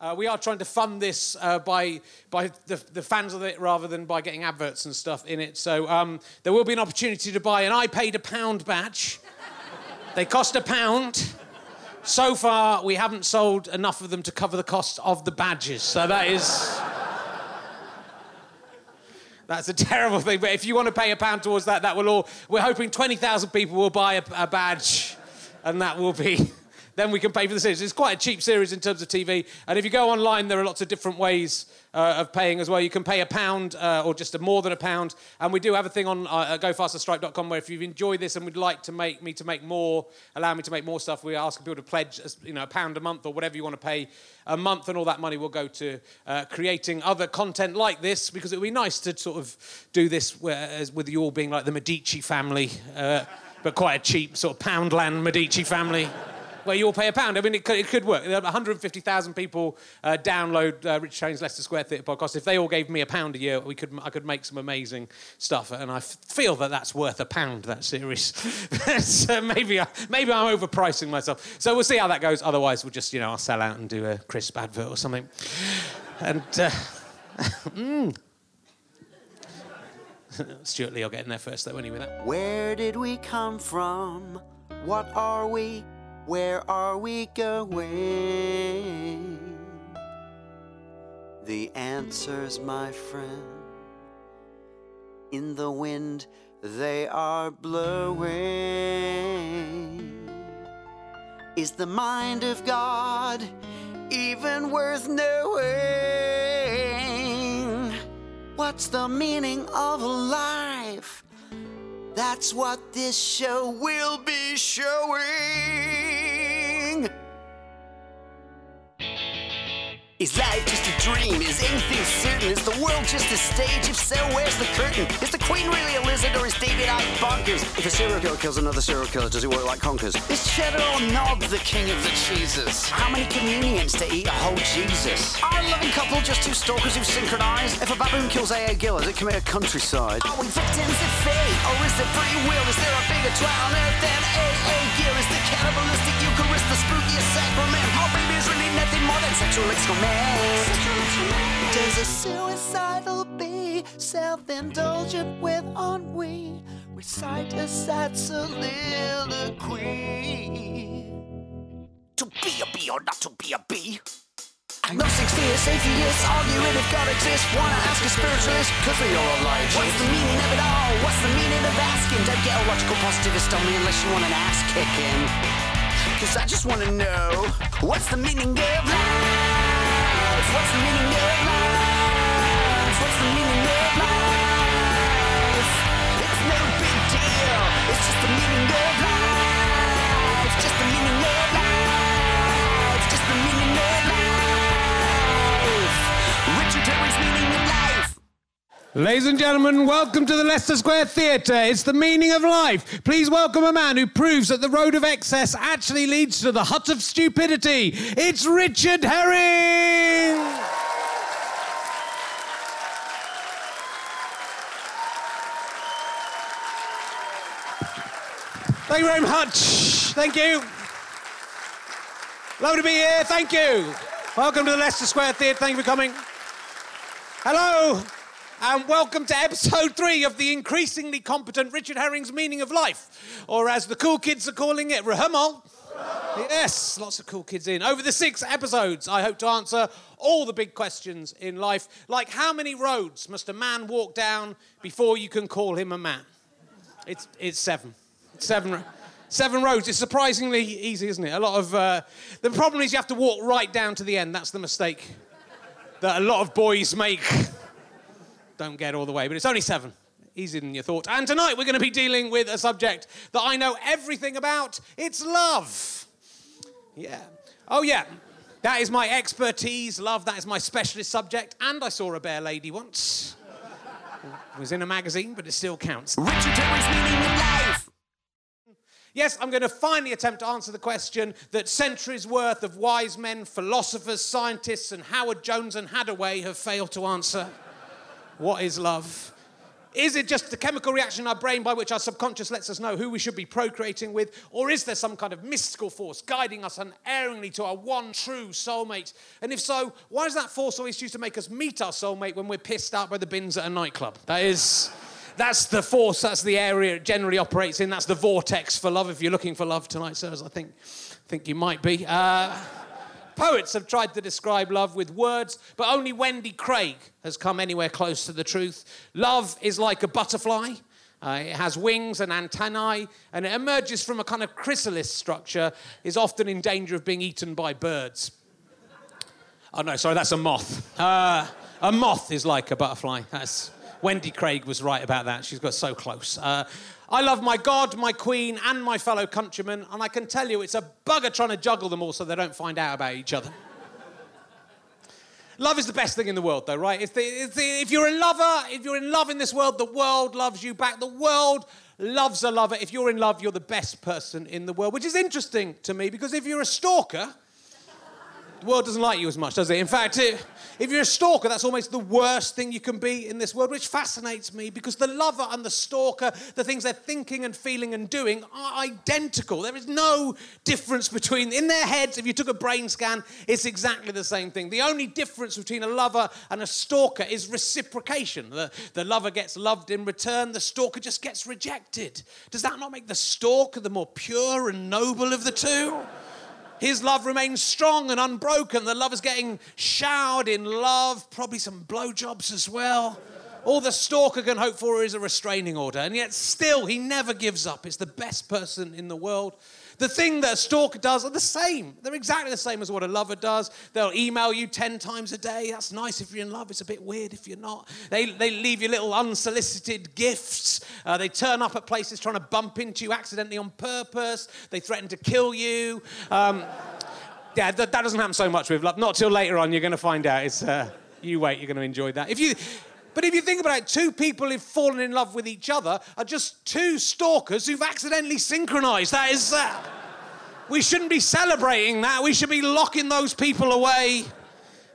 Uh, we are trying to fund this uh, by, by the, the fans of it rather than by getting adverts and stuff in it. So um, there will be an opportunity to buy an I paid a pound badge. they cost a pound. So far, we haven't sold enough of them to cover the cost of the badges. So that is. That's a terrible thing. But if you want to pay a pound towards that, that will all. We're hoping 20,000 people will buy a, a badge, and that will be then we can pay for the series. It's quite a cheap series in terms of TV. And if you go online, there are lots of different ways uh, of paying as well. You can pay a pound uh, or just a more than a pound. And we do have a thing on uh, gofasterstripe.com where if you've enjoyed this and would like to make me to make more, allow me to make more stuff, we're asking people to pledge you know, a pound a month or whatever you want to pay a month. And all that money will go to uh, creating other content like this because it would be nice to sort of do this with you all being like the Medici family, uh, but quite a cheap sort of Poundland Medici family where you all pay a pound. I mean, it could, it could work. 150,000 people uh, download uh, Rich Herring's Leicester Square Theatre podcast. If they all gave me a pound a year, we could, I could make some amazing stuff. And I f- feel that that's worth a pound, that series. so maybe, I, maybe I'm overpricing myself. So we'll see how that goes. Otherwise, we'll just, you know, I'll sell out and do a crisp advert or something. And, uh, mm. Stewart Lee will get in there first, though, anyway. Where did we come from? What are we? Where are we going? The answers, my friend, in the wind they are blowing. Is the mind of God even worth knowing? What's the meaning of life? That's what this show will be showing. Is life just a dream? Is anything certain? Is the world just a stage? If so, where's the curtain? Is the queen really a lizard or is David Icke bonkers? If a serial killer kills another serial killer, does he work like conkers? Is cheddar or knob the king of the cheeses? How many communions to eat a whole Jesus? Are a loving couple just two stalkers who synchronize? If a baboon kills A.A. Gill, does it commit a countryside? Are we victims of fate or is it free will? Is there a bigger twat on earth than A.A. Gill? Is the cannibalistic Eucharist the spookiest sacrament? Babies really nothing more than sexual excrement? Does a suicidal bee self-indulgent with ennui recite a sad soliloquy? To be a bee or not to be a bee? Agnostics, theists, atheists, arguing if God exists. Wanna ask a spiritualist, cause we all lie. What's the meaning of it all? What's the meaning of asking? Don't get a logical positivist on me unless you want an ass kicking. Cause I just wanna know, what's the meaning of life? What's the meaning of life? Ladies and gentlemen, welcome to the Leicester Square Theatre. It's the meaning of life. Please welcome a man who proves that the road of excess actually leads to the hut of stupidity. It's Richard Herring! Thank you very much. Thank you. Lovely to be here. Thank you. Welcome to the Leicester Square Theatre. Thank you for coming. Hello and welcome to episode three of the increasingly competent Richard Herring's Meaning of Life, or as the cool kids are calling it, Rahmal. Yes, lots of cool kids in. Over the six episodes, I hope to answer all the big questions in life, like how many roads must a man walk down before you can call him a man? It's, it's seven. Seven. Seven roads. It's surprisingly easy, isn't it? A lot of. Uh, the problem is you have to walk right down to the end. That's the mistake that a lot of boys make don't get all the way, but it's only seven. Easier than you thought. And tonight we're going to be dealing with a subject that I know everything about. It's love. Yeah. Oh, yeah. That is my expertise, love. That is my specialist subject. And I saw a bear lady once. It was in a magazine, but it still counts. Richard Herring's meaning of life. Yes, I'm going to finally attempt to answer the question that centuries worth of wise men, philosophers, scientists, and Howard Jones and Haddaway have failed to answer. What is love? Is it just the chemical reaction in our brain by which our subconscious lets us know who we should be procreating with? Or is there some kind of mystical force guiding us unerringly to our one true soulmate? And if so, why is that force always used to make us meet our soulmate when we're pissed out by the bins at a nightclub? That is. That's the force, that's the area it generally operates in. That's the vortex for love. If you're looking for love tonight, sirs, I think, think you might be. Uh, Poets have tried to describe love with words, but only Wendy Craig has come anywhere close to the truth. Love is like a butterfly. Uh, it has wings and antennae, and it emerges from a kind of chrysalis structure, is often in danger of being eaten by birds. Oh, no, sorry, that's a moth. Uh, a moth is like a butterfly. That's, Wendy Craig was right about that. She's got so close. Uh, I love my God, my Queen, and my fellow countrymen, and I can tell you it's a bugger trying to juggle them all so they don't find out about each other. love is the best thing in the world, though, right? The, the, if you're a lover, if you're in love in this world, the world loves you back. The world loves a lover. If you're in love, you're the best person in the world, which is interesting to me because if you're a stalker, the world doesn't like you as much, does it? In fact, it, if you're a stalker, that's almost the worst thing you can be in this world, which fascinates me because the lover and the stalker, the things they're thinking and feeling and doing, are identical. There is no difference between, in their heads, if you took a brain scan, it's exactly the same thing. The only difference between a lover and a stalker is reciprocation. The, the lover gets loved in return, the stalker just gets rejected. Does that not make the stalker the more pure and noble of the two? His love remains strong and unbroken. The lover's getting showered in love, probably some blowjobs as well. All the stalker can hope for is a restraining order, and yet still he never gives up. It's the best person in the world. The thing that a stalker does are the same. They're exactly the same as what a lover does. They'll email you 10 times a day. That's nice if you're in love. It's a bit weird if you're not. They, they leave you little unsolicited gifts. Uh, they turn up at places trying to bump into you accidentally on purpose. They threaten to kill you. Um, yeah, that, doesn't happen so much with love. Not till later on, you're going to find out. It's, uh, you wait, you're going to enjoy that. If you, but if you think about it, two people who've fallen in love with each other are just two stalkers who've accidentally synchronized. That is. Uh, we shouldn't be celebrating that. We should be locking those people away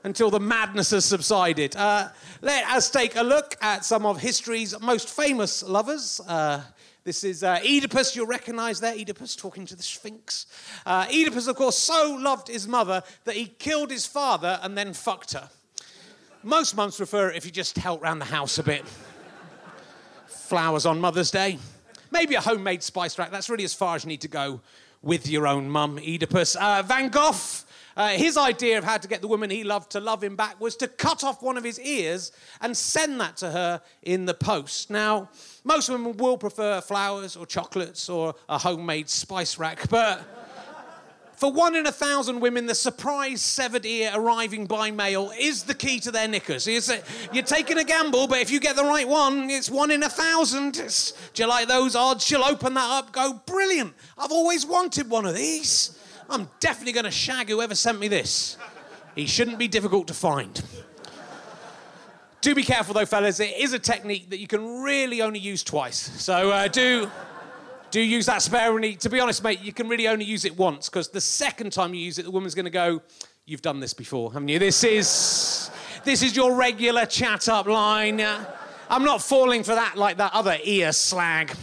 until the madness has subsided. Uh, let us take a look at some of history's most famous lovers. Uh, this is uh, Oedipus, you'll recognize there, Oedipus talking to the Sphinx. Uh, Oedipus, of course, so loved his mother that he killed his father and then fucked her. Most mums prefer it if you just help around the house a bit. Flowers on Mother's Day. Maybe a homemade spice rack. That's really as far as you need to go with your own mum, Oedipus. Uh, Van Gogh. Uh, his idea of how to get the woman he loved to love him back was to cut off one of his ears and send that to her in the post. Now, most women will prefer flowers or chocolates or a homemade spice rack, but for one in a thousand women, the surprise severed ear arriving by mail is the key to their knickers. You're taking a gamble, but if you get the right one, it's one in a thousand. It's, do you like those odds? She'll open that up, go, brilliant. I've always wanted one of these. I'm definitely going to shag whoever sent me this. He shouldn't be difficult to find. do be careful though, fellas. It is a technique that you can really only use twice. So uh, do do use that sparingly. To be honest, mate, you can really only use it once because the second time you use it, the woman's going to go, "You've done this before, haven't you? This is this is your regular chat up line." I'm not falling for that like that other ear slag.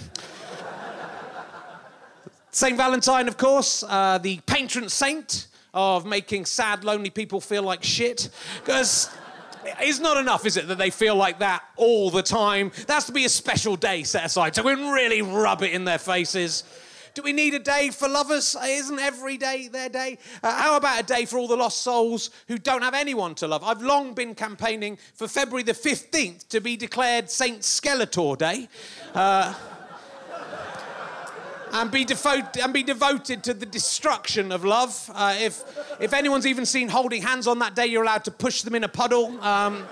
Saint Valentine, of course, uh, the patron saint of making sad, lonely people feel like shit. Because it's not enough, is it, that they feel like that all the time? There has to be a special day set aside so we can really rub it in their faces. Do we need a day for lovers? Isn't every day their day? Uh, how about a day for all the lost souls who don't have anyone to love? I've long been campaigning for February the 15th to be declared Saint Skeletor Day. Uh, and be, devoted, and be devoted to the destruction of love. Uh, if, if anyone's even seen holding hands on that day, you're allowed to push them in a puddle. Um,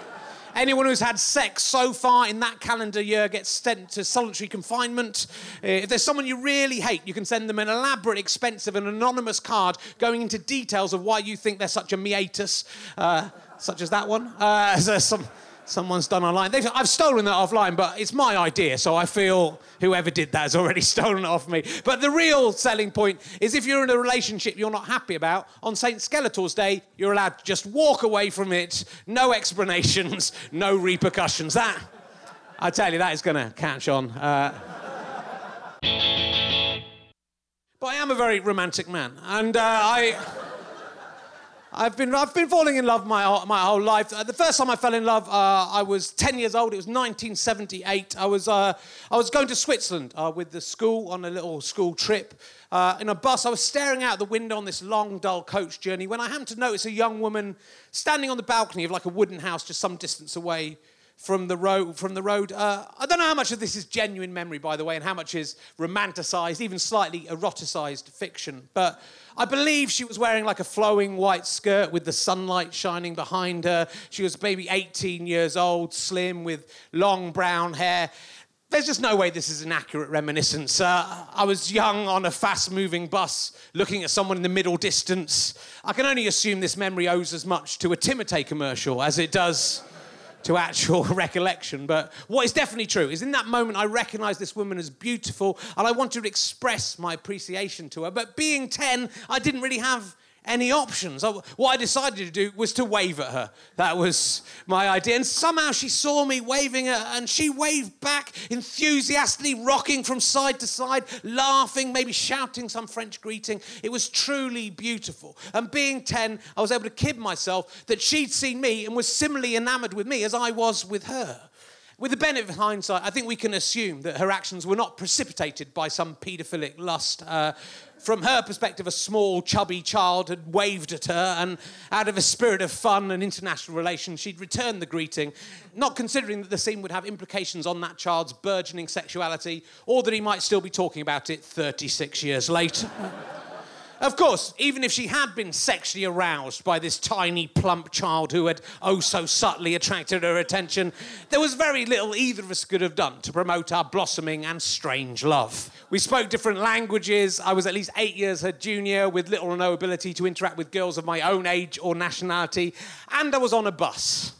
anyone who's had sex so far in that calendar year gets sent to solitary confinement. Uh, if there's someone you really hate, you can send them an elaborate, expensive, and anonymous card going into details of why you think they're such a meatus, uh, such as that one. Uh, some, someone's done online. They've, I've stolen that offline, but it's my idea, so I feel whoever did that has already stolen it off me. But the real selling point is if you're in a relationship you're not happy about, on St. Skeletor's Day, you're allowed to just walk away from it, no explanations, no repercussions. That, I tell you, that is going to catch on. Uh, but I am a very romantic man, and uh, I. I've been, I've been falling in love my, my whole life. Uh, the first time I fell in love, uh, I was 10 years old. It was 1978. I was, uh, I was going to Switzerland uh, with the school on a little school trip. Uh, in a bus, I was staring out the window on this long, dull coach journey when I happened to notice a young woman standing on the balcony of like a wooden house just some distance away from the road. From the road. Uh, I don't know how much of this is genuine memory, by the way, and how much is romanticized, even slightly eroticized fiction. But I believe she was wearing like a flowing white skirt with the sunlight shining behind her. She was maybe 18 years old, slim, with long brown hair. There's just no way this is an accurate reminiscence. Uh, I was young on a fast moving bus looking at someone in the middle distance. I can only assume this memory owes as much to a Timotei commercial as it does to actual recollection. But what is definitely true is in that moment, I recognized this woman as beautiful and I wanted to express my appreciation to her. But being 10, I didn't really have any options. What I decided to do was to wave at her. That was my idea. And somehow she saw me waving at her and she waved back enthusiastically, rocking from side to side, laughing, maybe shouting some French greeting. It was truly beautiful. And being 10, I was able to kid myself that she'd seen me and was similarly enamored with me as I was with her. With the benefit of hindsight, I think we can assume that her actions were not precipitated by some paedophilic lust. Uh, from her perspective, a small, chubby child had waved at her, and out of a spirit of fun and international relations, she'd returned the greeting, not considering that the scene would have implications on that child's burgeoning sexuality, or that he might still be talking about it 36 years later. Of course, even if she had been sexually aroused by this tiny, plump child who had oh so subtly attracted her attention, there was very little either of us could have done to promote our blossoming and strange love. We spoke different languages. I was at least eight years her junior, with little or no ability to interact with girls of my own age or nationality, and I was on a bus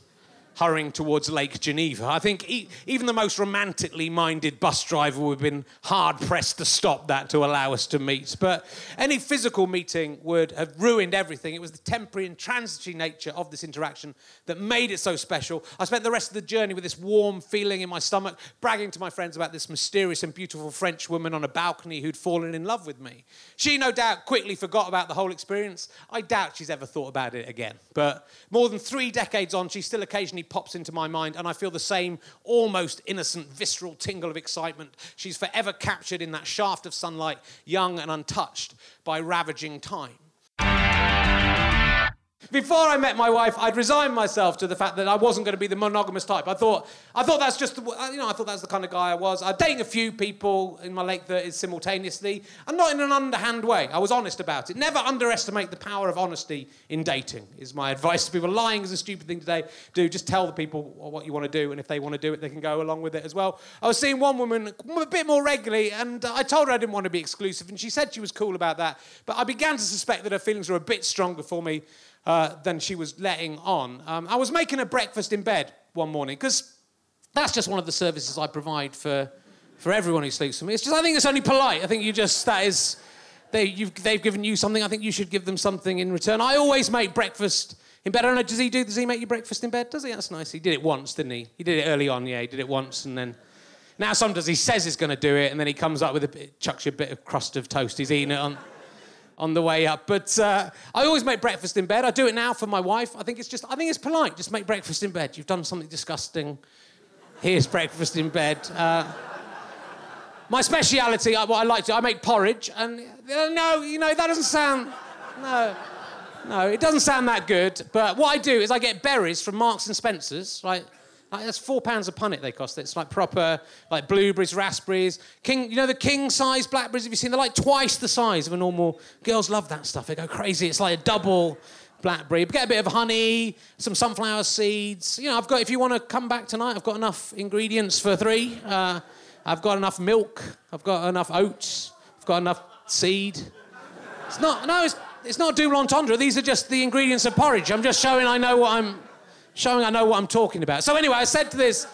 hurrying towards Lake Geneva. I think e- even the most romantically minded bus driver would have been hard pressed to stop that to allow us to meet. But any physical meeting would have ruined everything. It was the temporary and transitory nature of this interaction that made it so special. I spent the rest of the journey with this warm feeling in my stomach, bragging to my friends about this mysterious and beautiful French woman on a balcony who'd fallen in love with me. She, no doubt, quickly forgot about the whole experience. I doubt she's ever thought about it again. But more than three decades on, she still occasionally pops into my mind, and I feel the same almost innocent, visceral tingle of excitement. She's forever captured in that shaft of sunlight, young and untouched by ravaging time. Before I met my wife, I'd resigned myself to the fact that I wasn't going to be the monogamous type. I thought, I thought that's just, the, you know, I thought that's the kind of guy I was. I'd dating a few people in my late 30s simultaneously, and not in an underhand way. I was honest about it. Never underestimate the power of honesty in dating, is my advice to people. Lying is a stupid thing to do. Just tell the people what you want to do, and if they want to do it, they can go along with it as well. I was seeing one woman a bit more regularly, and I told her I didn't want to be exclusive, and she said she was cool about that. But I began to suspect that her feelings were a bit stronger for me uh, than she was letting on. Um, I was making her breakfast in bed one morning because that's just one of the services I provide for, for everyone who sleeps with me. It's just, I think it's only polite. I think you just, that is, they, they've given you something. I think you should give them something in return. I always make breakfast in bed. I don't know, does he do, does he make you breakfast in bed? Does he? That's nice. He did it once, didn't he? He did it early on, yeah. He did it once and then. Now sometimes he says he's going to do it and then he comes up with a bit, chucks you a bit of crust of toast. He's eating it on on the way up. But uh, I always make breakfast in bed. I do it now for my wife. I think it's just, I think it's polite. Just make breakfast in bed. You've done something disgusting. Here's breakfast in bed. Uh, my speciality, what I like to, I make porridge, and uh, no, you know that doesn't sound, no, no, it doesn't sound that good. But what I do is I get berries from Marks and Spencers, right? Like, that's four pounds a punnet they cost. It's like proper, like blueberries, raspberries. King, you know the king size blackberries. Have you seen? They're like twice the size of a normal. Girls love that stuff. They go crazy. It's like a double blackberry. Get a bit of honey, some sunflower seeds. You know, I've got. If you want to come back tonight, I've got enough ingredients for three. Uh, I've got enough milk. I've got enough oats. I've got enough seed. It's not. No, it's. It's not double entendre. These are just the ingredients of porridge. I'm just showing I know what I'm showing I know what I'm talking about. So anyway, I said to this,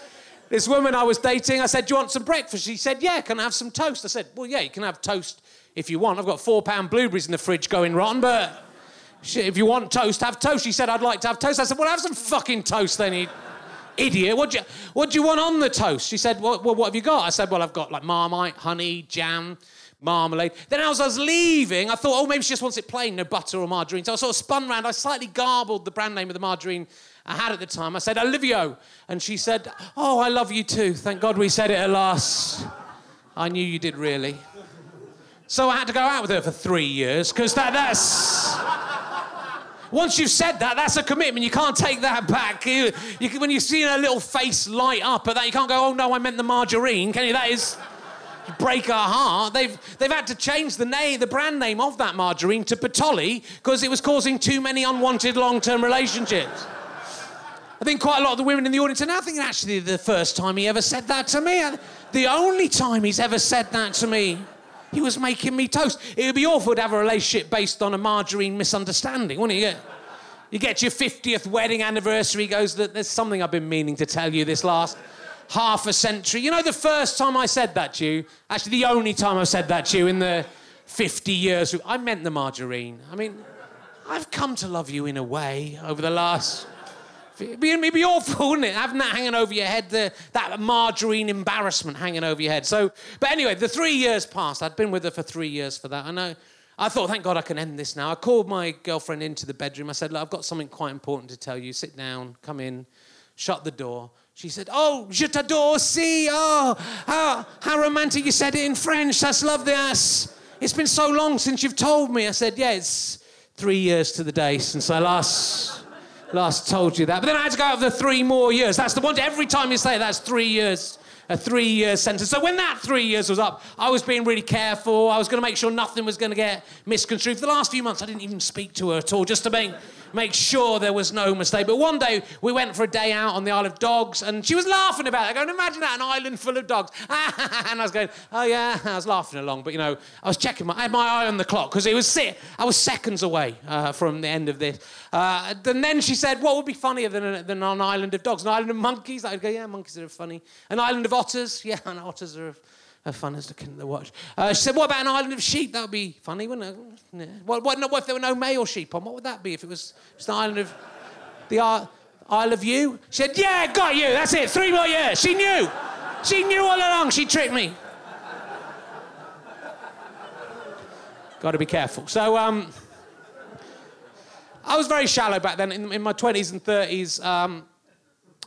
this woman I was dating, I said, do you want some breakfast? She said, yeah, can I have some toast? I said, well, yeah, you can have toast if you want. I've got four pound blueberries in the fridge going rotten, but if you want toast, have toast. She said, I'd like to have toast. I said, well, have some fucking toast then. He idiot. What do you, what do you want on the toast? She said, well, well, what have you got? I said, well, I've got like marmite, honey, jam, marmalade. Then as I was leaving, I thought, oh, maybe she just wants it plain, no butter or margarine. So I sort of spun round. I slightly garbled the brand name of the margarine I had at the time. I said, Olivio. And she said, oh, I love you too. Thank God we said it at last. I knew you did really. So I had to go out with her for three years because that, that's. Once you've said that, that's a commitment. You can't take that back. You, you, when you see her little face light up at that, you can't go, oh no, I meant the margarine. Can you? That is break our heart. They've, they've had to change the name, the brand name of that margarine to Bertolli because it was causing too many unwanted long-term relationships. I think quite a lot of the women in the audience are now thinking, actually, the first time he ever said that to me, uh, the only time he's ever said that to me, he was making me toast. It would be awful to have a relationship based on a margarine misunderstanding, wouldn't it? You get your 50th wedding anniversary, goes, there's something I've been meaning to tell you this last half a century. You know, the first time I said that to you, actually, the only time I've said that to you in the 50 years, I meant the margarine. I mean, I've come to love you in a way over the last It'd be, awful, wouldn't it? Having that hanging over your head, the, that margarine embarrassment hanging over your head. So, but anyway, the three years passed. I'd been with her for three years for that. I know. I thought, thank God I can end this now. I called my girlfriend into the bedroom. I said, Look, I've got something quite important to tell you. Sit down, come in, shut the door. She said, Oh, je t'adore, si. Oh, how, how romantic you said it in French. That's lovely. That's, it's been so long since you've told me. I said, Yeah, it's three years to the day since I last last told you that. But then I had to go over the three more years. That's the one. Every time you say it, that's three years a three year sentence. So when that three years was up, I was being really careful. I was going to make sure nothing was going to get misconstrued. For the last few months, I didn't even speak to her at all, just to make make sure there was no mistake. But one day we went for a day out on the Isle of Dogs, and she was laughing about it. I going, imagine that, an island full of dogs. and I was going, oh yeah, I was laughing along. But you know, I was checking my, I had my eye on the clock because it was sit, I was seconds away uh, from the end of this. Uh, and then she said, what would be funnier than, than an island of dogs? An island of monkeys? I'd go, yeah, monkeys are funny. An island of otters? Yeah, and otters are are fun as looking at the watch. Uh, she said, What about an island of sheep? That would be funny, wouldn't it? Yeah. What, what, what, if there were no male sheep on? What would that be if it was just an island of. the uh, Isle of Ewe? She said, Yeah, got you. That's it. Three more years. She knew. She knew all along. She tricked me. Got to be careful. So, um, I was very shallow back then. In, in my 20s and 30s, um,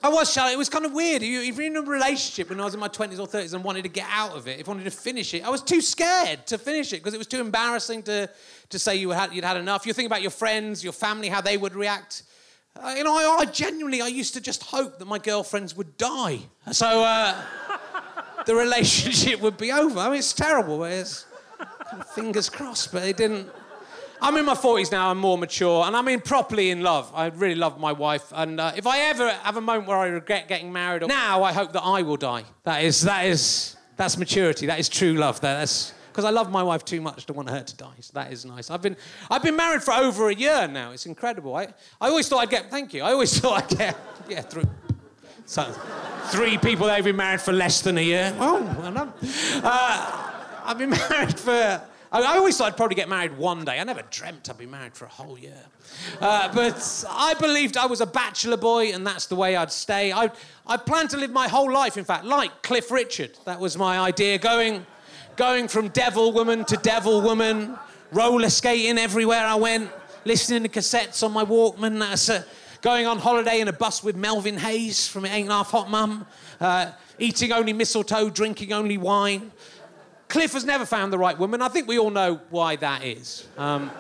I was shallow. It was kind of weird. If you're in a relationship when I was in my 20s or 30s and wanted to get out of it, if I wanted to finish it, I was too scared to finish it because it was too embarrassing to, to say you had, you'd had enough. You think about your friends, your family, how they would react. Uh, you know, I, I, genuinely, I used to just hope that my girlfriends would die. So uh, the relationship would be over. I mean, it's terrible. It's fingers crossed, but it didn't. I'm in my 40s now, I'm more mature, and I'm properly in love. I really love my wife, and uh, if I ever have a moment where I regret getting married, now I hope that I will die. That is, that is, that's maturity. That is true love. That's because I love my wife too much to want her to die. So that is nice. I've been, I've been married for over a year now. It's incredible. I, I always thought I'd get, thank you. I always thought I'd get, yeah, through. So, three people that have been married for less than a year. Oh, well done. Uh, I've been married for I, I, always thought I'd probably get married one day. I never dreamt I'd be married for a whole year. Uh, but I believed I was a bachelor boy and that's the way I'd stay. I, I planned to live my whole life, in fact, like Cliff Richard. That was my idea, going, going from devil woman to devil woman, roller skating everywhere I went, listening to cassettes on my Walkman. That's, uh, going on holiday in a bus with Melvin Hayes from Ain't Half Hot Mum, uh, eating only mistletoe, drinking only wine. Cliff has never found the right woman. I think we all know why that is. Um,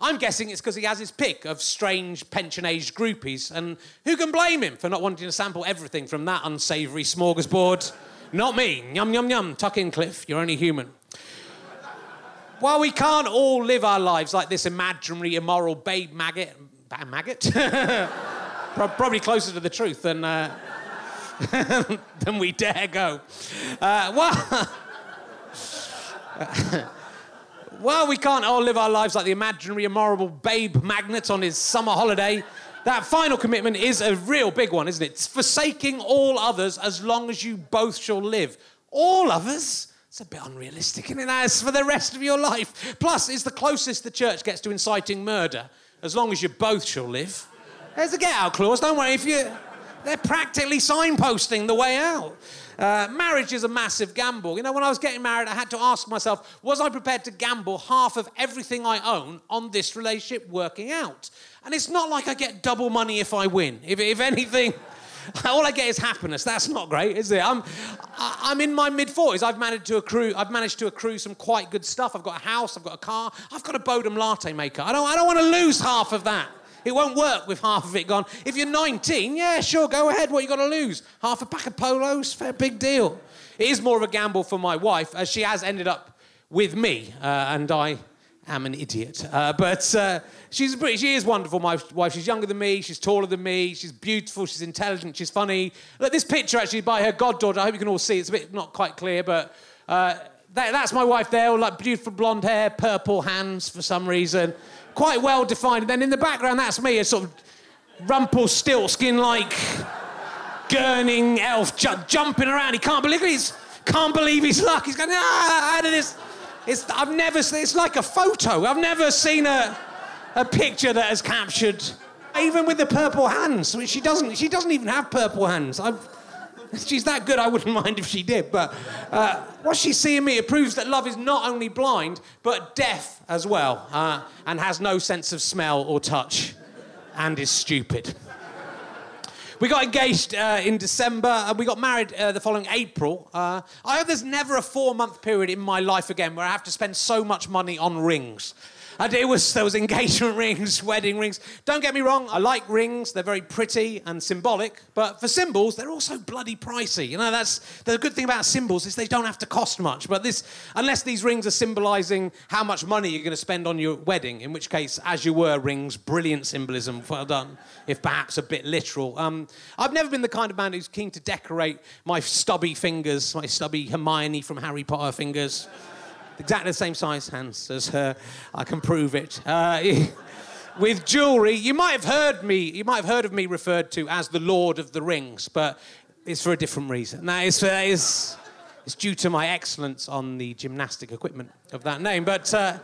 I'm guessing it's because he has his pick of strange pension aged groupies, and who can blame him for not wanting to sample everything from that unsavoury smorgasbord? Not me. Yum, yum, yum. Tuck in, Cliff. You're only human. While we can't all live our lives like this imaginary, immoral babe maggot, maggot? Probably closer to the truth than, uh, than we dare go. Uh, well, well, we can't all live our lives like the imaginary, immoral babe magnet on his summer holiday. That final commitment is a real big one, isn't it? It's forsaking all others as long as you both shall live. All others? It's a bit unrealistic, isn't it? That's for the rest of your life. Plus, it's the closest the church gets to inciting murder, as long as you both shall live. There's a get out clause, don't worry. If you They're practically signposting the way out. Uh, marriage is a massive gamble. You know, when I was getting married, I had to ask myself, was I prepared to gamble half of everything I own on this relationship working out? And it's not like I get double money if I win. If, if anything, all I get is happiness. That's not great, is it? I'm, I'm in my mid 40s. I've managed to accrue. I've managed to accrue some quite good stuff. I've got a house. I've got a car. I've got a Bodum latte maker. I don't. I don't want to lose half of that. It won't work with half of it gone. If you're 19, yeah, sure, go ahead. What you got to lose? Half a pack of polos? Fair big deal. It is more of a gamble for my wife, as she has ended up with me, uh, and I am an idiot. Uh, but uh, she's pretty, she is wonderful, my wife. She's younger than me, she's taller than me, she's beautiful, she's intelligent, she's funny. Look, this picture actually by her goddaughter, I hope you can all see, it's a bit not quite clear, but uh, that, that's my wife there, all like beautiful blonde hair, purple hands for some reason quite well defined. And then in the background, that's me, a sort of Rumpelstiltskin like gurning elf ju- jumping around. He can't believe he's can't believe his luck. He's going, ah, out of this. It's, I've never, seen it's like a photo. I've never seen a, a picture that has captured, even with the purple hands. Mean, she doesn't, she doesn't even have purple hands. I've, she's that good, I wouldn't mind if she did. But uh, what she's seeing me, it proves that love is not only blind, but deaf as well, uh, and has no sense of smell or touch, and is stupid. We got engaged uh, in December and we got married uh, the following April. Uh, I hope there's never a four month period in my life again where I have to spend so much money on rings. And it was, there was engagement rings, wedding rings. Don't get me wrong, I like rings. They're very pretty and symbolic. But for symbols, they're also bloody pricey. You know, that's the good thing about symbols is they don't have to cost much. But this, unless these rings are symbolizing how much money you're going to spend on your wedding, in which case, as you were rings, brilliant symbolism, well done, if perhaps a bit literal. Um, I've never been the kind of man who's keen to decorate my stubby fingers, my stubby Hermione from Harry Potter fingers exactly the same size hands as her. I can prove it. Uh, with jewellery, you might have heard me. You might have heard of me referred to as the Lord of the Rings, but it's for a different reason. That is, uh, is it's due to my excellence on the gymnastic equipment of that name. But uh,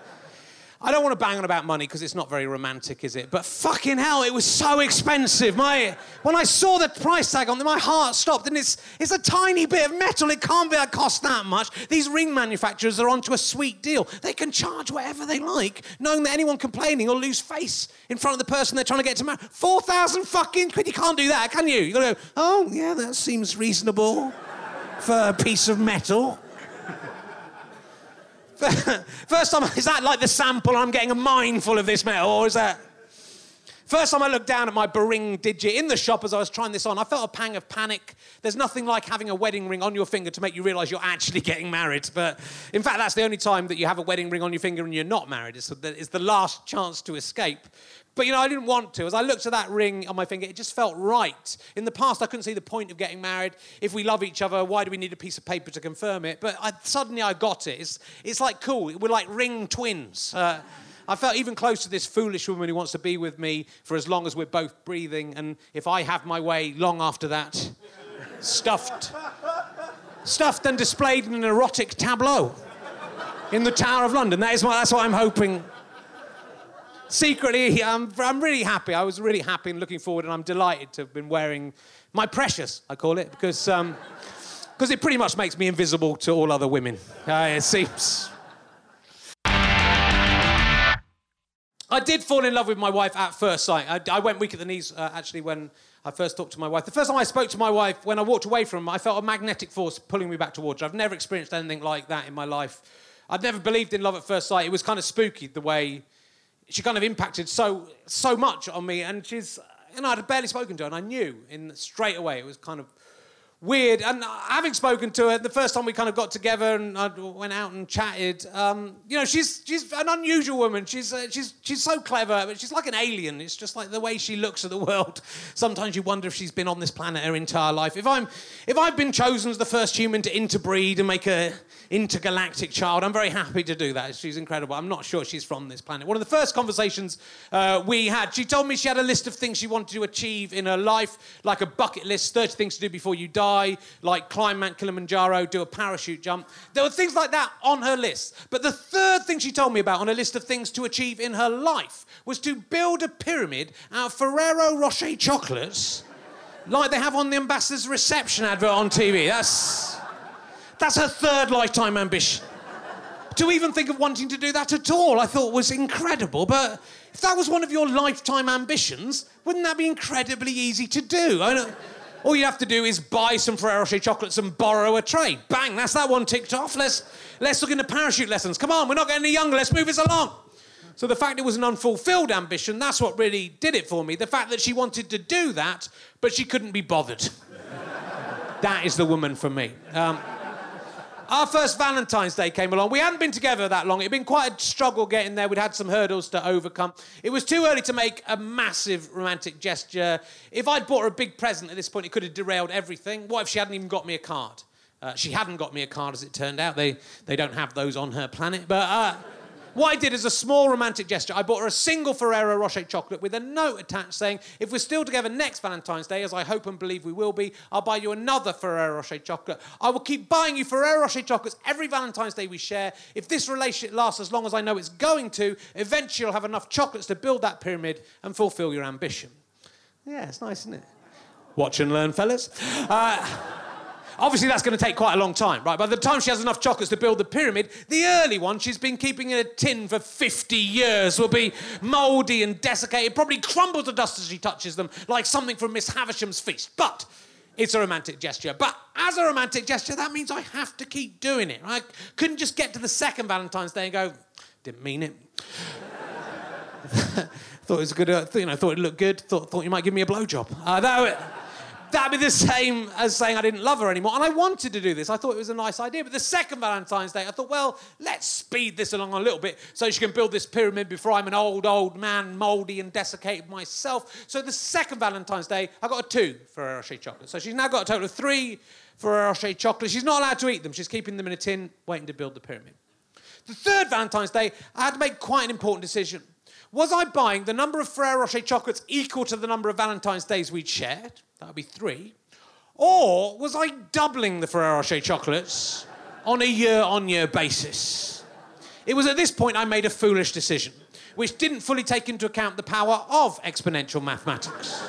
I don't want to bang on about money because it's not very romantic, is it? But fucking hell, it was so expensive. My when I saw the price tag on it, my heart stopped. And it's it's a tiny bit of metal. It can't be that cost that much. These ring manufacturers are onto a sweet deal. They can charge whatever they like, knowing that anyone complaining will lose face in front of the person they're trying to get to marry. Four thousand fucking quid. You can't do that, can you? You gotta go. Oh yeah, that seems reasonable for a piece of metal. First time, is that like the sample? I'm getting a mine full of this metal, or is that? First time I looked down at my Bering digit in the shop as I was trying this on, I felt a pang of panic. There's nothing like having a wedding ring on your finger to make you realize you're actually getting married. But in fact, that's the only time that you have a wedding ring on your finger and you're not married. It's the, it's the last chance to escape. But you know, I didn't want to. As I looked at that ring on my finger, it just felt right. In the past, I couldn't see the point of getting married. If we love each other, why do we need a piece of paper to confirm it? But I, suddenly I got it. It's, it's like cool. We're like ring twins. Uh, I felt even close to this foolish woman who wants to be with me for as long as we're both breathing. And if I have my way, long after that, stuffed, stuffed and displayed in an erotic tableau in the Tower of London. That is what, that's what I'm hoping secretly, I'm, I'm really happy. I was really happy and looking forward, and I'm delighted to have been wearing my precious, I call it, because um, cause it pretty much makes me invisible to all other women. Uh, it seems. I did fall in love with my wife at first sight. I, I went weak at the knees, uh, actually, when I first talked to my wife. The first time I spoke to my wife, when I walked away from her, I felt a magnetic force pulling me back towards her. I've never experienced anything like that in my life. I'd never believed in love at first sight. It was kind of spooky the way she kind of impacted so so much on me, and she's know I'd barely spoken to her, and I knew in straight away it was kind of weird. And having spoken to her, the first time we kind of got together and I went out and chatted, um, you know, she's she's an unusual woman. She's uh, she's she's so clever, but she's like an alien. It's just like the way she looks at the world. Sometimes you wonder if she's been on this planet her entire life. If I'm if I've been chosen as the first human to interbreed and make a intergalactic child, I'm very happy to do that. She's incredible. I'm not sure she's from this planet. One of the first conversations uh, we had, she told me she had a list of things she wanted to achieve in her life, like a bucket list, 30 things to do before you die like climb Mount Kilimanjaro, do a parachute jump. There were things like that on her list. But the third thing she told me about on a list of things to achieve in her life was to build a pyramid out of Ferrero Rocher chocolates like they have on the ambassador's reception advert on TV. That's that's her third lifetime ambition. to even think of wanting to do that at all, I thought was incredible. But if that was one of your lifetime ambitions, wouldn't that be incredibly easy to do? All you have to do is buy some Ferrero Rocher chocolates and borrow a tray. Bang, that's that one ticked off. Let's, let's look into parachute lessons. Come on, we're not getting any younger. Let's move this along. So the fact it was an unfulfilled ambition, that's what really did it for me. The fact that she wanted to do that, but she couldn't be bothered. that is the woman for me. Um, our first Valentine's Day came along. We hadn't been together that long. It'd been quite a struggle getting there. We'd had some hurdles to overcome. It was too early to make a massive romantic gesture. If I'd bought her a big present at this point, it could have derailed everything. What if she hadn't even got me a card? Uh, she hadn't got me a card, as it turned out. They, they don't have those on her planet. But uh, what I did is a small romantic gesture. I bought her a single Ferrero Rocher chocolate with a note attached saying, if we're still together next Valentine's Day, as I hope and believe we will be, I'll buy you another Ferrero Rocher chocolate. I will keep buying you Ferrero Rocher chocolates every Valentine's Day we share. If this relationship lasts as long as I know it's going to, eventually you'll have enough chocolates to build that pyramid and fulfill your ambition. Yeah, it's nice, isn't it? Watch and learn, fellas. Uh, Obviously, that's going to take quite a long time, right? By the time she has enough chocolates to build the pyramid, the early one she's been keeping in a tin for 50 years will be mouldy and desiccated, probably crumble to dust as she touches them, like something from Miss Havisham's feast. But it's a romantic gesture. But as a romantic gesture, that means I have to keep doing it. I couldn't just get to the second Valentine's Day and go, didn't mean it. thought it was a good, uh, you know, thought it looked good. Thought, thought you might give me a blowjob. Uh, that, that'd be the same as saying I didn't love her anymore. And I wanted to do this. I thought it was a nice idea. But the second Valentine's Day, I thought, well, let's speed this along a little bit so she can build this pyramid before I'm an old, old man, mouldy and desiccated myself. So the second Valentine's Day, I got a two Ferrero Rocher chocolate. So she's now got a total of three Ferrero Rocher chocolate. She's not allowed to eat them. She's keeping them in a tin, waiting to build the pyramid. The third Valentine's Day, I had to make quite an important decision. Was I buying the number of Ferrero Rocher chocolates equal to the number of Valentine's Days we'd shared? That would be three. Or was I doubling the Ferrero Rocher chocolates on a year on year basis? It was at this point I made a foolish decision, which didn't fully take into account the power of exponential mathematics.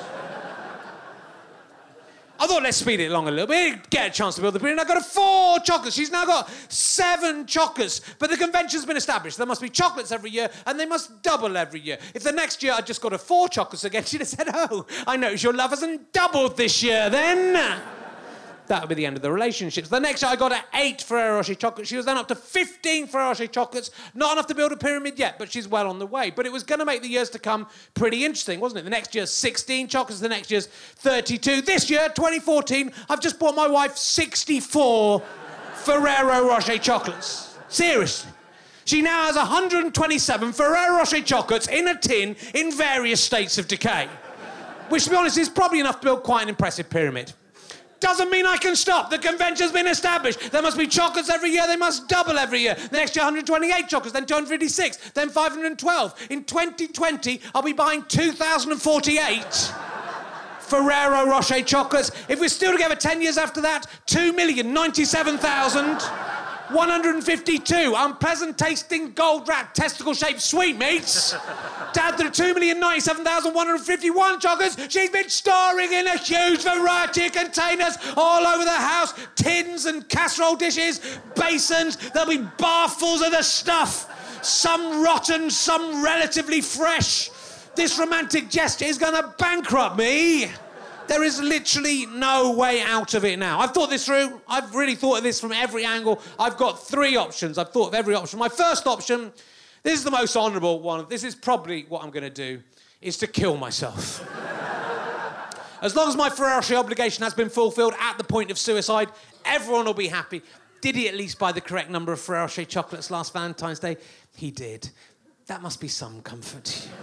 I thought let's speed it along a little bit, get a chance to build the pyramid. I got a four chocolates. She's now got seven chocolates. But the convention's been established. There must be chocolates every year, and they must double every year. If the next year I just got a four chocolates again, she'd have said, "Oh, I notice your love hasn't doubled this year, then." That would be the end of the relationships. The next year I got her eight Ferrero Rocher chocolates. She was then up to 15 Ferrero Rocher chocolates. Not enough to build a pyramid yet, but she's well on the way. But it was going to make the years to come pretty interesting, wasn't it? The next year's 16 chocolates, the next year's 32. This year, 2014, I've just bought my wife 64 Ferrero Rocher chocolates. Seriously. She now has 127 Ferrero Rocher chocolates in a tin in various states of decay. Which, to be honest, is probably enough to build quite an impressive pyramid. Doesn't mean I can stop. The convention's been established. There must be chocolates every year. They must double every year. The next year, 128 chocolates, then 256, then 512. In 2020, I'll be buying 2,048 Ferrero Rocher chocolates. If we're still together 10 years after that, 2,097,000. 152 unpleasant tasting gold rat testicle shaped sweetmeats. Dad, add to the 2,097,151 chocolates she's been storing in a huge variety of containers all over the house tins and casserole dishes, basins. There'll be barfuls of the stuff. Some rotten, some relatively fresh. This romantic gesture is going to bankrupt me. There is literally no way out of it now. I've thought this through. I've really thought of this from every angle. I've got three options. I've thought of every option. My first option, this is the most honourable one. This is probably what I'm going to do, is to kill myself. as long as my Ferrero obligation has been fulfilled at the point of suicide, everyone will be happy. Did he at least buy the correct number of Ferrero chocolates last Valentine's Day? He did. That must be some comfort.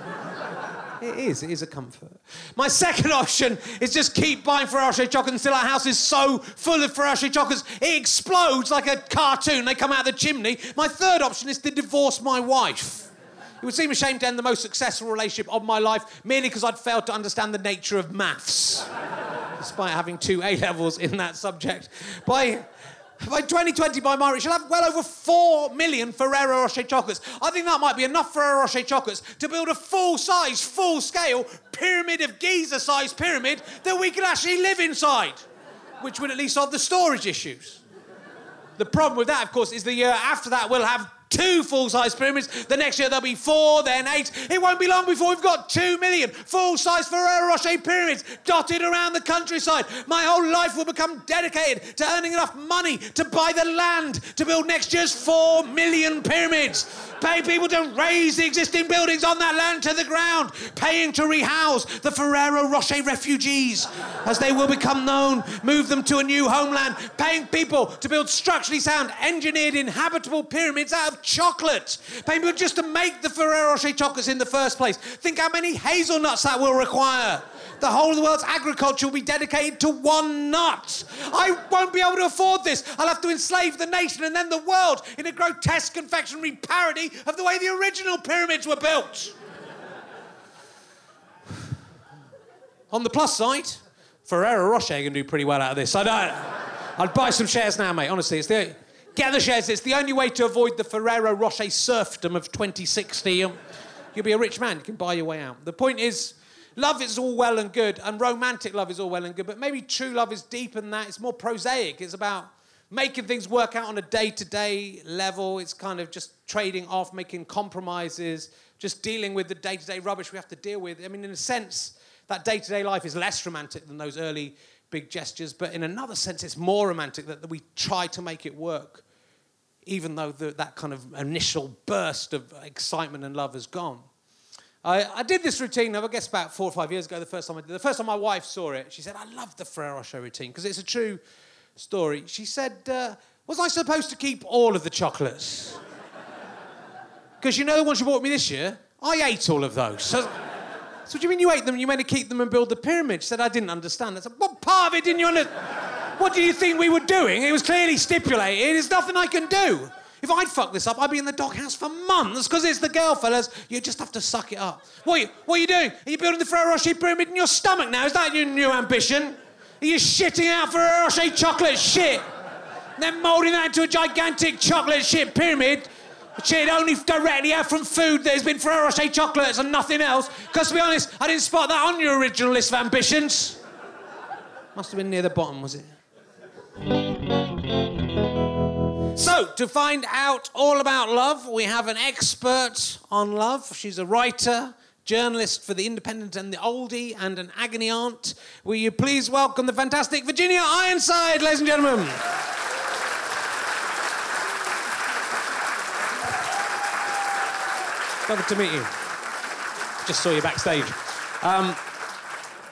It is. It is a comfort. My second option is just keep buying Ferrero chocolates until our house is so full of Ferrero chocolates it explodes like a cartoon. They come out of the chimney. My third option is to divorce my wife. It would seem a shame to end the most successful relationship of my life merely because I'd failed to understand the nature of maths, despite having two A levels in that subject. By By 2020, by my reach, she'll have well over 4 million Ferrero Rocher chocolates. I think that might be enough Ferrero Rocher chocolates to build a full size, full scale pyramid of Giza sized pyramid that we could actually live inside, which would at least solve the storage issues. The problem with that, of course, is the year after that we'll have two full-size pyramids. The next year there'll be four, then eight. It won't be long before we've got two million full-size Ferrero Rocher pyramids dotted around the countryside. My whole life will become dedicated to earning enough money to buy the land to build next year's four million pyramids. Pay people to raise the existing buildings on that land to the ground, paying to rehouse the Ferrero Rocher refugees, as they will become known, move them to a new homeland, paying people to build structurally sound, engineered, inhabitable pyramids out of chocolate. People just to make the Ferrero Rocher chocolates in the first place. Think how many hazelnuts that will require. The whole of the world's agriculture will be dedicated to one nut. I won't be able to afford this. I'll have to enslave the nation and then the world in a grotesque confectionery parody of the way the original pyramids were built. On the plus side, Ferrero Rocher can do pretty well out of this. I don't. I'd buy some shares now, mate. Honestly, it's the Get the shares. It's the only way to avoid the Ferrero Rocher serfdom of 2060. You'll be a rich man. You can buy your way out. The point is, love is all well and good, and romantic love is all well and good, but maybe true love is deeper than that. It's more prosaic. It's about making things work out on a day to day level. It's kind of just trading off, making compromises, just dealing with the day to day rubbish we have to deal with. I mean, in a sense, that day to day life is less romantic than those early big gestures, but in another sense, it's more romantic that, that we try to make it work even though the, that kind of initial burst of excitement and love has gone. I, I, did this routine, I guess about four or five years ago, the first time I did The first time my wife saw it, she said, I love the Ferrero Rocher routine because it's a true story. She said, uh, Was I supposed to keep all of the chocolates? Because you know the ones you bought me this year? I ate all of those. So, so what do you mean you ate them? You meant to keep them and build the pyramid? She said, I didn't understand. I said, What part of it didn't you understand? What do you think we were doing? It was clearly stipulated. There's nothing I can do. If I'd fuck this up, I'd be in the doghouse for months because it's the girl, fellas. You just have to suck it up. What are you, what are you doing? Are you building the Ferrero Rocher pyramid in your stomach now? Is that your new ambition? Are you shitting out Ferrero Rocher chocolate shit? And then moulding that into a gigantic chocolate shit pyramid? Shit only directly out from food that has been Ferrero Rocher chocolates and nothing else. Because to be honest, I didn't spot that on your original list of ambitions. Must have been near the bottom, was it? So, to find out all about love, we have an expert on love. She's a writer, journalist for The Independent and The Oldie, and an agony aunt. Will you please welcome the fantastic Virginia Ironside, ladies and gentlemen? Lovely to meet you. Just saw you backstage. Um,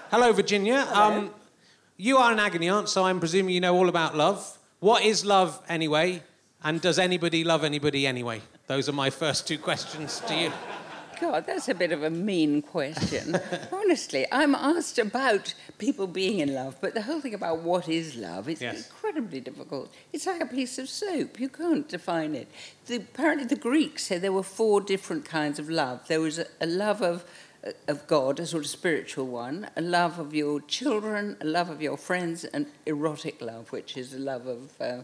hello, Virginia. Hello. Um, you are an agony aunt, so I'm presuming you know all about love. What is love anyway? And does anybody love anybody anyway? Those are my first two questions to you. God, that's a bit of a mean question. Honestly, I'm asked about people being in love, but the whole thing about what is love is yes. incredibly difficult. It's like a piece of soap. You can't define it. The, apparently, the Greeks said there were four different kinds of love. There was a, a love of of God, a sort of spiritual one, a love of your children, a love of your friends, and erotic love, which is a love of uh,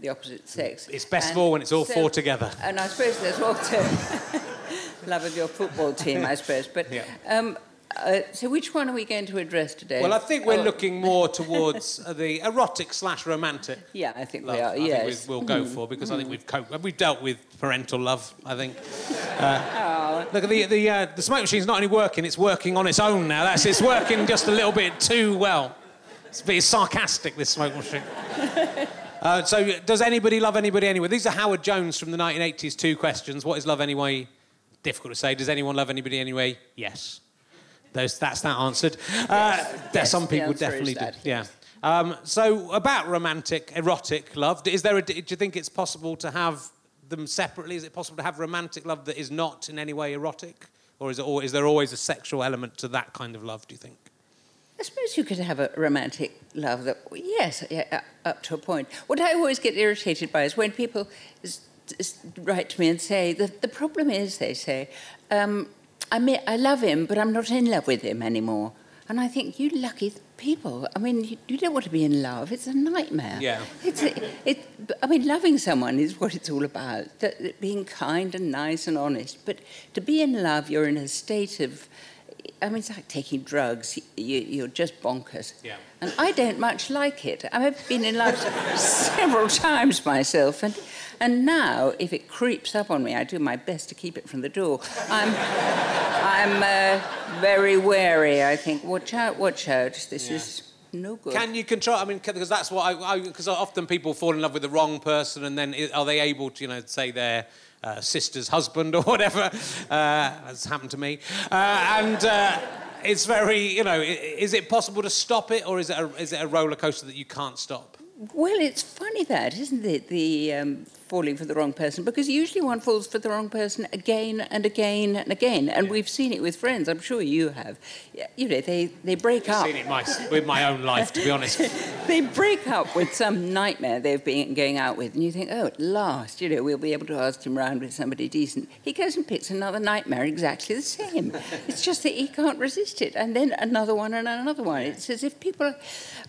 the opposite sex. It's best and of when it's all so, four together. And I suppose there's also love of your football team, I suppose. But yeah. um, uh, so, which one are we going to address today? Well, I think we're oh. looking more towards uh, the erotic slash romantic. Yeah, I think love. we are. I yes, think we, will go for because. I think we've coped, we've dealt with parental love. I think. Uh, oh. Look, the the uh, the smoke machine's not only working; it's working on its own now. That's it's working just a little bit too well. It's, it's sarcastic. This smoke machine. Uh, so, does anybody love anybody anyway? These are Howard Jones from the 1980s. Two questions. What is love anyway? Difficult to say. Does anyone love anybody anyway? Yes. Those, that's that answered. Uh, yes, some people definitely do. That, yeah. Um, so about romantic, erotic love, is there? A, do you think it's possible to have them separately? Is it possible to have romantic love that is not in any way erotic, or is, it, or is there always a sexual element to that kind of love? Do you think? I suppose you could have a romantic love that, yes, yeah, up to a point. What I always get irritated by is when people write to me and say, the, the problem is, they say, um, I, may, I love him, but I'm not in love with him anymore. And I think, you lucky people. I mean, you, you don't want to be in love. It's a nightmare. Yeah. It's a, it, I mean, loving someone is what it's all about. That, that being kind and nice and honest. But to be in love, you're in a state of I mean, it's like taking drugs. You, are just bonkers. Yeah. And I don't much like it. I've been in love several times myself, and and now if it creeps up on me, I do my best to keep it from the door. I'm I'm uh, very wary. I think, watch out, watch out. This yeah. is no good. Can you control? I mean, because that's what I because often people fall in love with the wrong person, and then are they able to, you know, say they're uh, sister's husband or whatever. Uh, that's happened to me. Uh, and uh, it's very, you know, is it possible to stop it or is it a, is it a roller coaster that you can't stop? Well, it's funny that, isn't it? The um, falling for the wrong person because usually one falls for the wrong person again and again and again. And yeah. we've seen it with friends. I'm sure you have. You know they, they break I've up. seen it my, with my own life to be honest. They break up with some nightmare they've been going out with and you think oh at last you know we'll be able to ask him round with somebody decent. He goes and picks another nightmare exactly the same. It's just that he can't resist it. And then another one and another one. It's as if people are...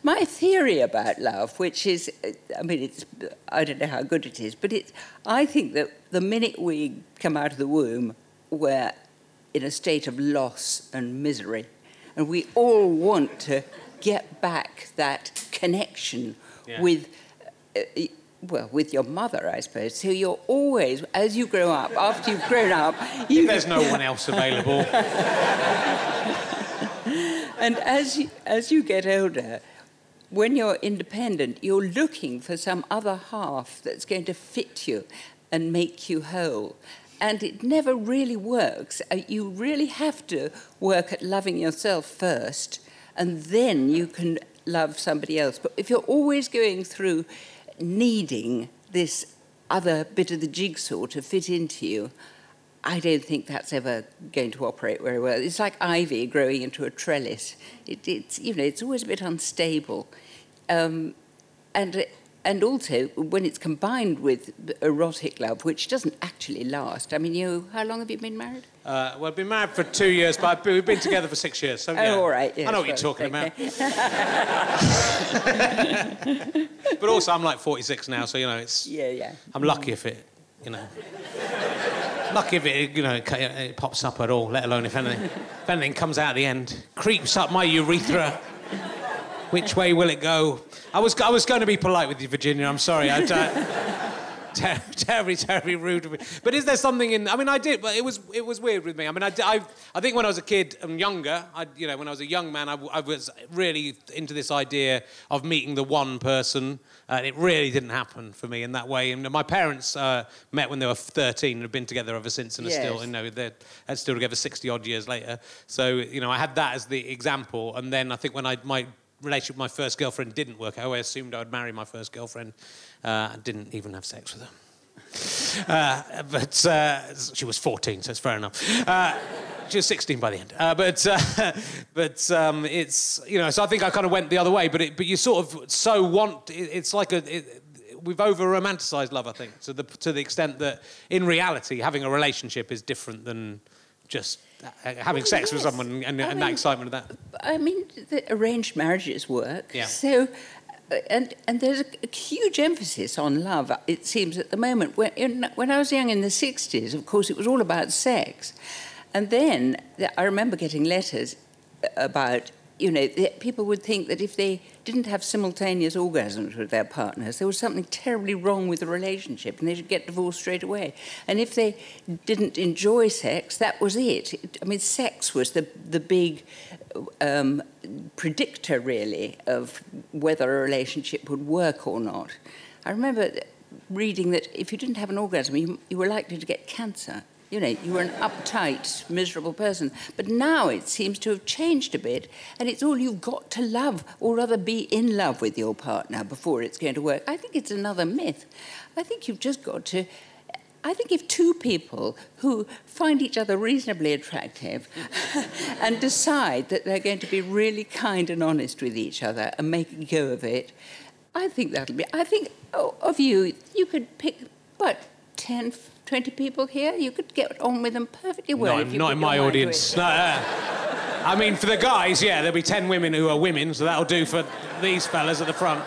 my theory about love which is i mean it's i don't know how good it is but but it, I think that the minute we come out of the womb, we're in a state of loss and misery. And we all want to get back that connection yeah. with, uh, well, with your mother, I suppose. So you're always, as you grow up, after you've grown up, you... If there's no one else available. and as you, as you get older, when you're independent, you're looking for some other half that's going to fit you and make you whole. And it never really works. Uh, you really have to work at loving yourself first, and then you can love somebody else. But if you're always going through needing this other bit of the jigsaw to fit into you, I don't think that's ever going to operate very well. It's like ivy growing into a trellis. It, it's, you know, it's always a bit unstable. Um, and, and also, when it's combined with erotic love, which doesn't actually last. I mean, you, how long have you been married? Uh, well, I've been married for two years, but we've been together for six years. So, yeah. Oh, all right. Yes, I know what you're talking okay. about. but also, I'm like 46 now, so, you know, it's... Yeah, yeah. I'm lucky if it, you know... Lucky if it, you know, it pops up at all, let alone if anything, if anything comes out at the end. Creeps up my urethra. Which way will it go? I was, I was going to be polite with you, Virginia. I'm sorry. I, ter- terribly, terribly rude of me. But is there something in? I mean, I did, but it was it was weird with me. I mean, I, I, I think when I was a kid and younger, I, you know, when I was a young man, I, I was really into this idea of meeting the one person. And it really didn't happen for me in that way. And my parents uh, met when they were 13 and have been together ever since and yes. are still, you know, they're, they're still together 60 odd years later. So, you know, I had that as the example. And then I think when I, my relationship with my first girlfriend didn't work. I always assumed I would marry my first girlfriend. Uh, I didn't even have sex with her. Uh, but uh, she was 14, so it's fair enough. Uh, she was 16 by the end. Uh, but uh, but um, it's, you know, so I think I kind of went the other way. But, it, but you sort of so want, it, it's like a, it, we've over romanticized love, I think, to the, to the extent that in reality, having a relationship is different than just uh, having sex yes. with someone and, and mean, that excitement of that. I mean, the arranged marriages work. Yeah. So, uh, and and there's a, a, huge emphasis on love. It seems at the moment. When in, when I was young in the '60s, of course, it was all about sex, and then I remember getting letters about you know, people would think that if they didn't have simultaneous orgasms with their partners, there was something terribly wrong with the relationship and they should get divorced straight away. And if they didn't enjoy sex, that was it. I mean, sex was the, the big um, predictor, really, of whether a relationship would work or not. I remember reading that if you didn't have an orgasm, you, you were likely to get cancer. You know, you were an uptight, miserable person. But now it seems to have changed a bit, and it's all you've got to love, or rather be in love with your partner before it's going to work. I think it's another myth. I think you've just got to. I think if two people who find each other reasonably attractive and decide that they're going to be really kind and honest with each other and make a go of it, I think that'll be. I think oh, of you, you could pick, what, 10, 20 people here, you could get on with them perfectly well. Not, not in my audience. No, uh, I mean, for the guys, yeah, there'll be 10 women who are women, so that'll do for these fellas at the front.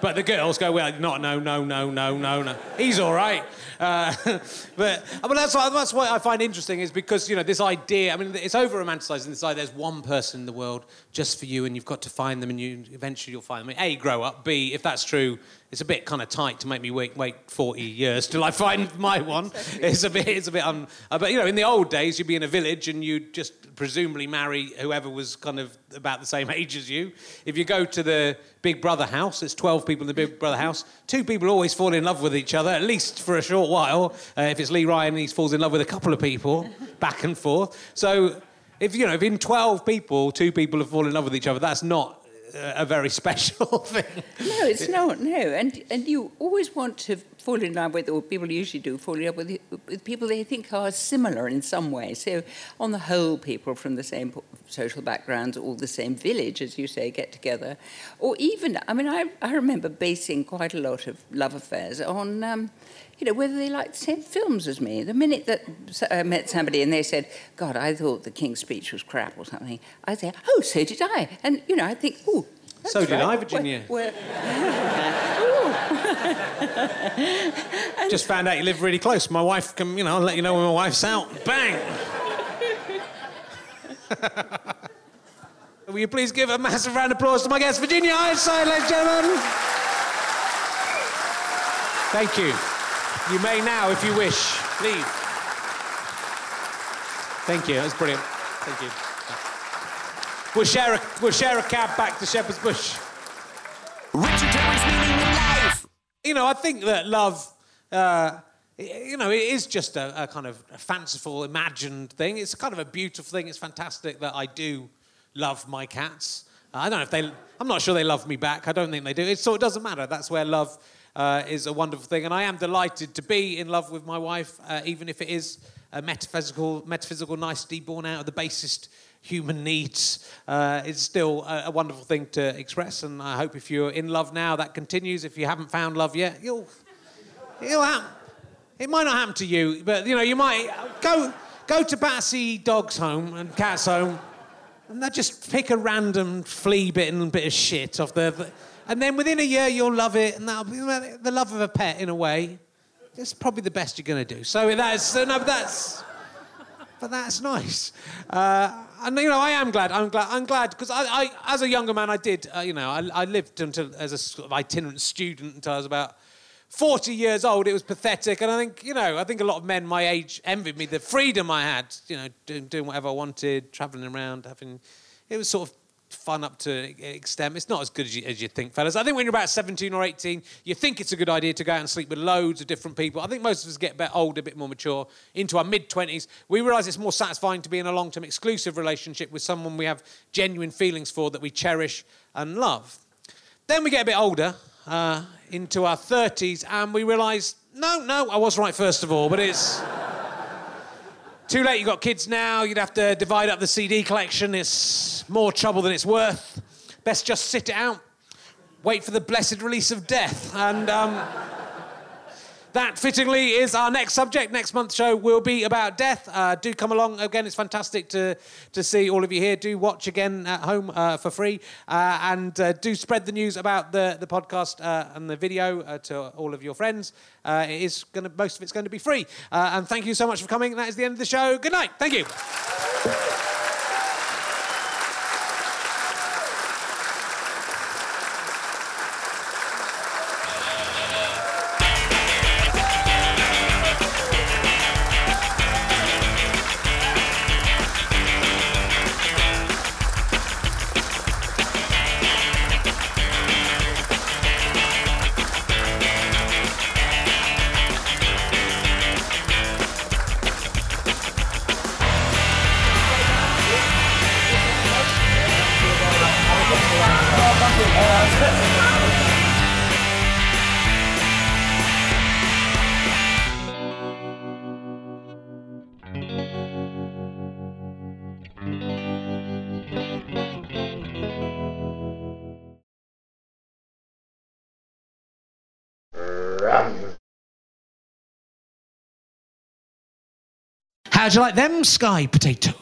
But the girls go, well, not, no, no, no, no, no, no. He's all right. Uh, but I mean, that's, what, that's what I find interesting is because, you know, this idea, I mean, it's over romanticizing this idea there's one person in the world just for you and you've got to find them and you eventually you'll find them. A, grow up. B, if that's true, it's a bit kind of tight to make me wait, wait 40 years till I find my one. It's a bit, it's a bit, un, uh, but you know, in the old days, you'd be in a village and you'd just presumably marry whoever was kind of about the same age as you. If you go to the Big Brother house, it's 12 people in the Big Brother house. Two people always fall in love with each other, at least for a short while. Uh, if it's Lee Ryan, he falls in love with a couple of people, back and forth. So if you know, if in 12 people, two people have fallen in love with each other, that's not a very special thing. No, it's not. No, and and you always want to fall in love with, or people usually do, fall in love with, with people they think are similar in some way. So, on the whole, people from the same social backgrounds, all the same village, as you say, get together, or even. I mean, I I remember basing quite a lot of love affairs on. Um, you know, whether they liked the same films as me. The minute that I met somebody and they said, God, I thought the King's speech was crap or something, I say, oh, so did I. And, you know, I think, oh, so did right. I, Virginia. We're, we're Just found out you live really close. My wife can, you know, I'll let you know when my wife's out. Bang! Will you please give a massive round of applause to my guest, Virginia Ironside, ladies and gentlemen? Thank you. You may now, if you wish, leave. Thank you. That was brilliant. Thank you. We'll share a, we'll share a cab back to Shepherd's Bush. Richard You know, I think that love, uh, you know, it is just a, a kind of a fanciful, imagined thing. It's kind of a beautiful thing. It's fantastic that I do love my cats. I don't know if they. I'm not sure they love me back. I don't think they do. It so it doesn't matter. That's where love uh, is a wonderful thing. And I am delighted to be in love with my wife, uh, even if it is a metaphysical, metaphysical nicety born out of the basest human needs. Uh, still a, a, wonderful thing to express. And I hope if you're in love now, that continues. If you haven't found love yet, you'll, you'll have, it might not happen to you, but you know, you might go, go to Battersea Dogs Home and Cats Home. And they just pick a random flea-bitten bit of shit off the and then within a year, you'll love it, and that'll be the love of a pet in a way. It's probably the best you're going to do. So that's no, that's but that's nice. Uh, and you know, I am glad. I'm glad. I'm glad because I, I, as a younger man, I did. Uh, you know, I, I lived until as a sort of itinerant student until I was about 40 years old. It was pathetic, and I think you know, I think a lot of men my age envied me the freedom I had. You know, doing, doing whatever I wanted, traveling around, having. It was sort of fun up to extent. It's not as good as you, as you think, fellas. I think when you're about 17 or 18, you think it's a good idea to go out and sleep with loads of different people. I think most of us get a bit older, a bit more mature, into our mid 20s. We realise it's more satisfying to be in a long term exclusive relationship with someone we have genuine feelings for that we cherish and love. Then we get a bit older, uh, into our 30s, and we realise, no, no, I was right first of all, but it's. Too late, you've got kids now, you'd have to divide up the CD collection. It's more trouble than it's worth. Best just sit it out, wait for the blessed release of death. And um, that fittingly is our next subject. Next month's show will be about death. Uh, do come along again. It's fantastic to, to see all of you here. Do watch again at home uh, for free. Uh, and uh, do spread the news about the, the podcast uh, and the video uh, to all of your friends. it is going to, most of it's going to be free. and thank you so much for coming. That is the end of the show. Good night. Thank you. How'd you like them sky potatoes?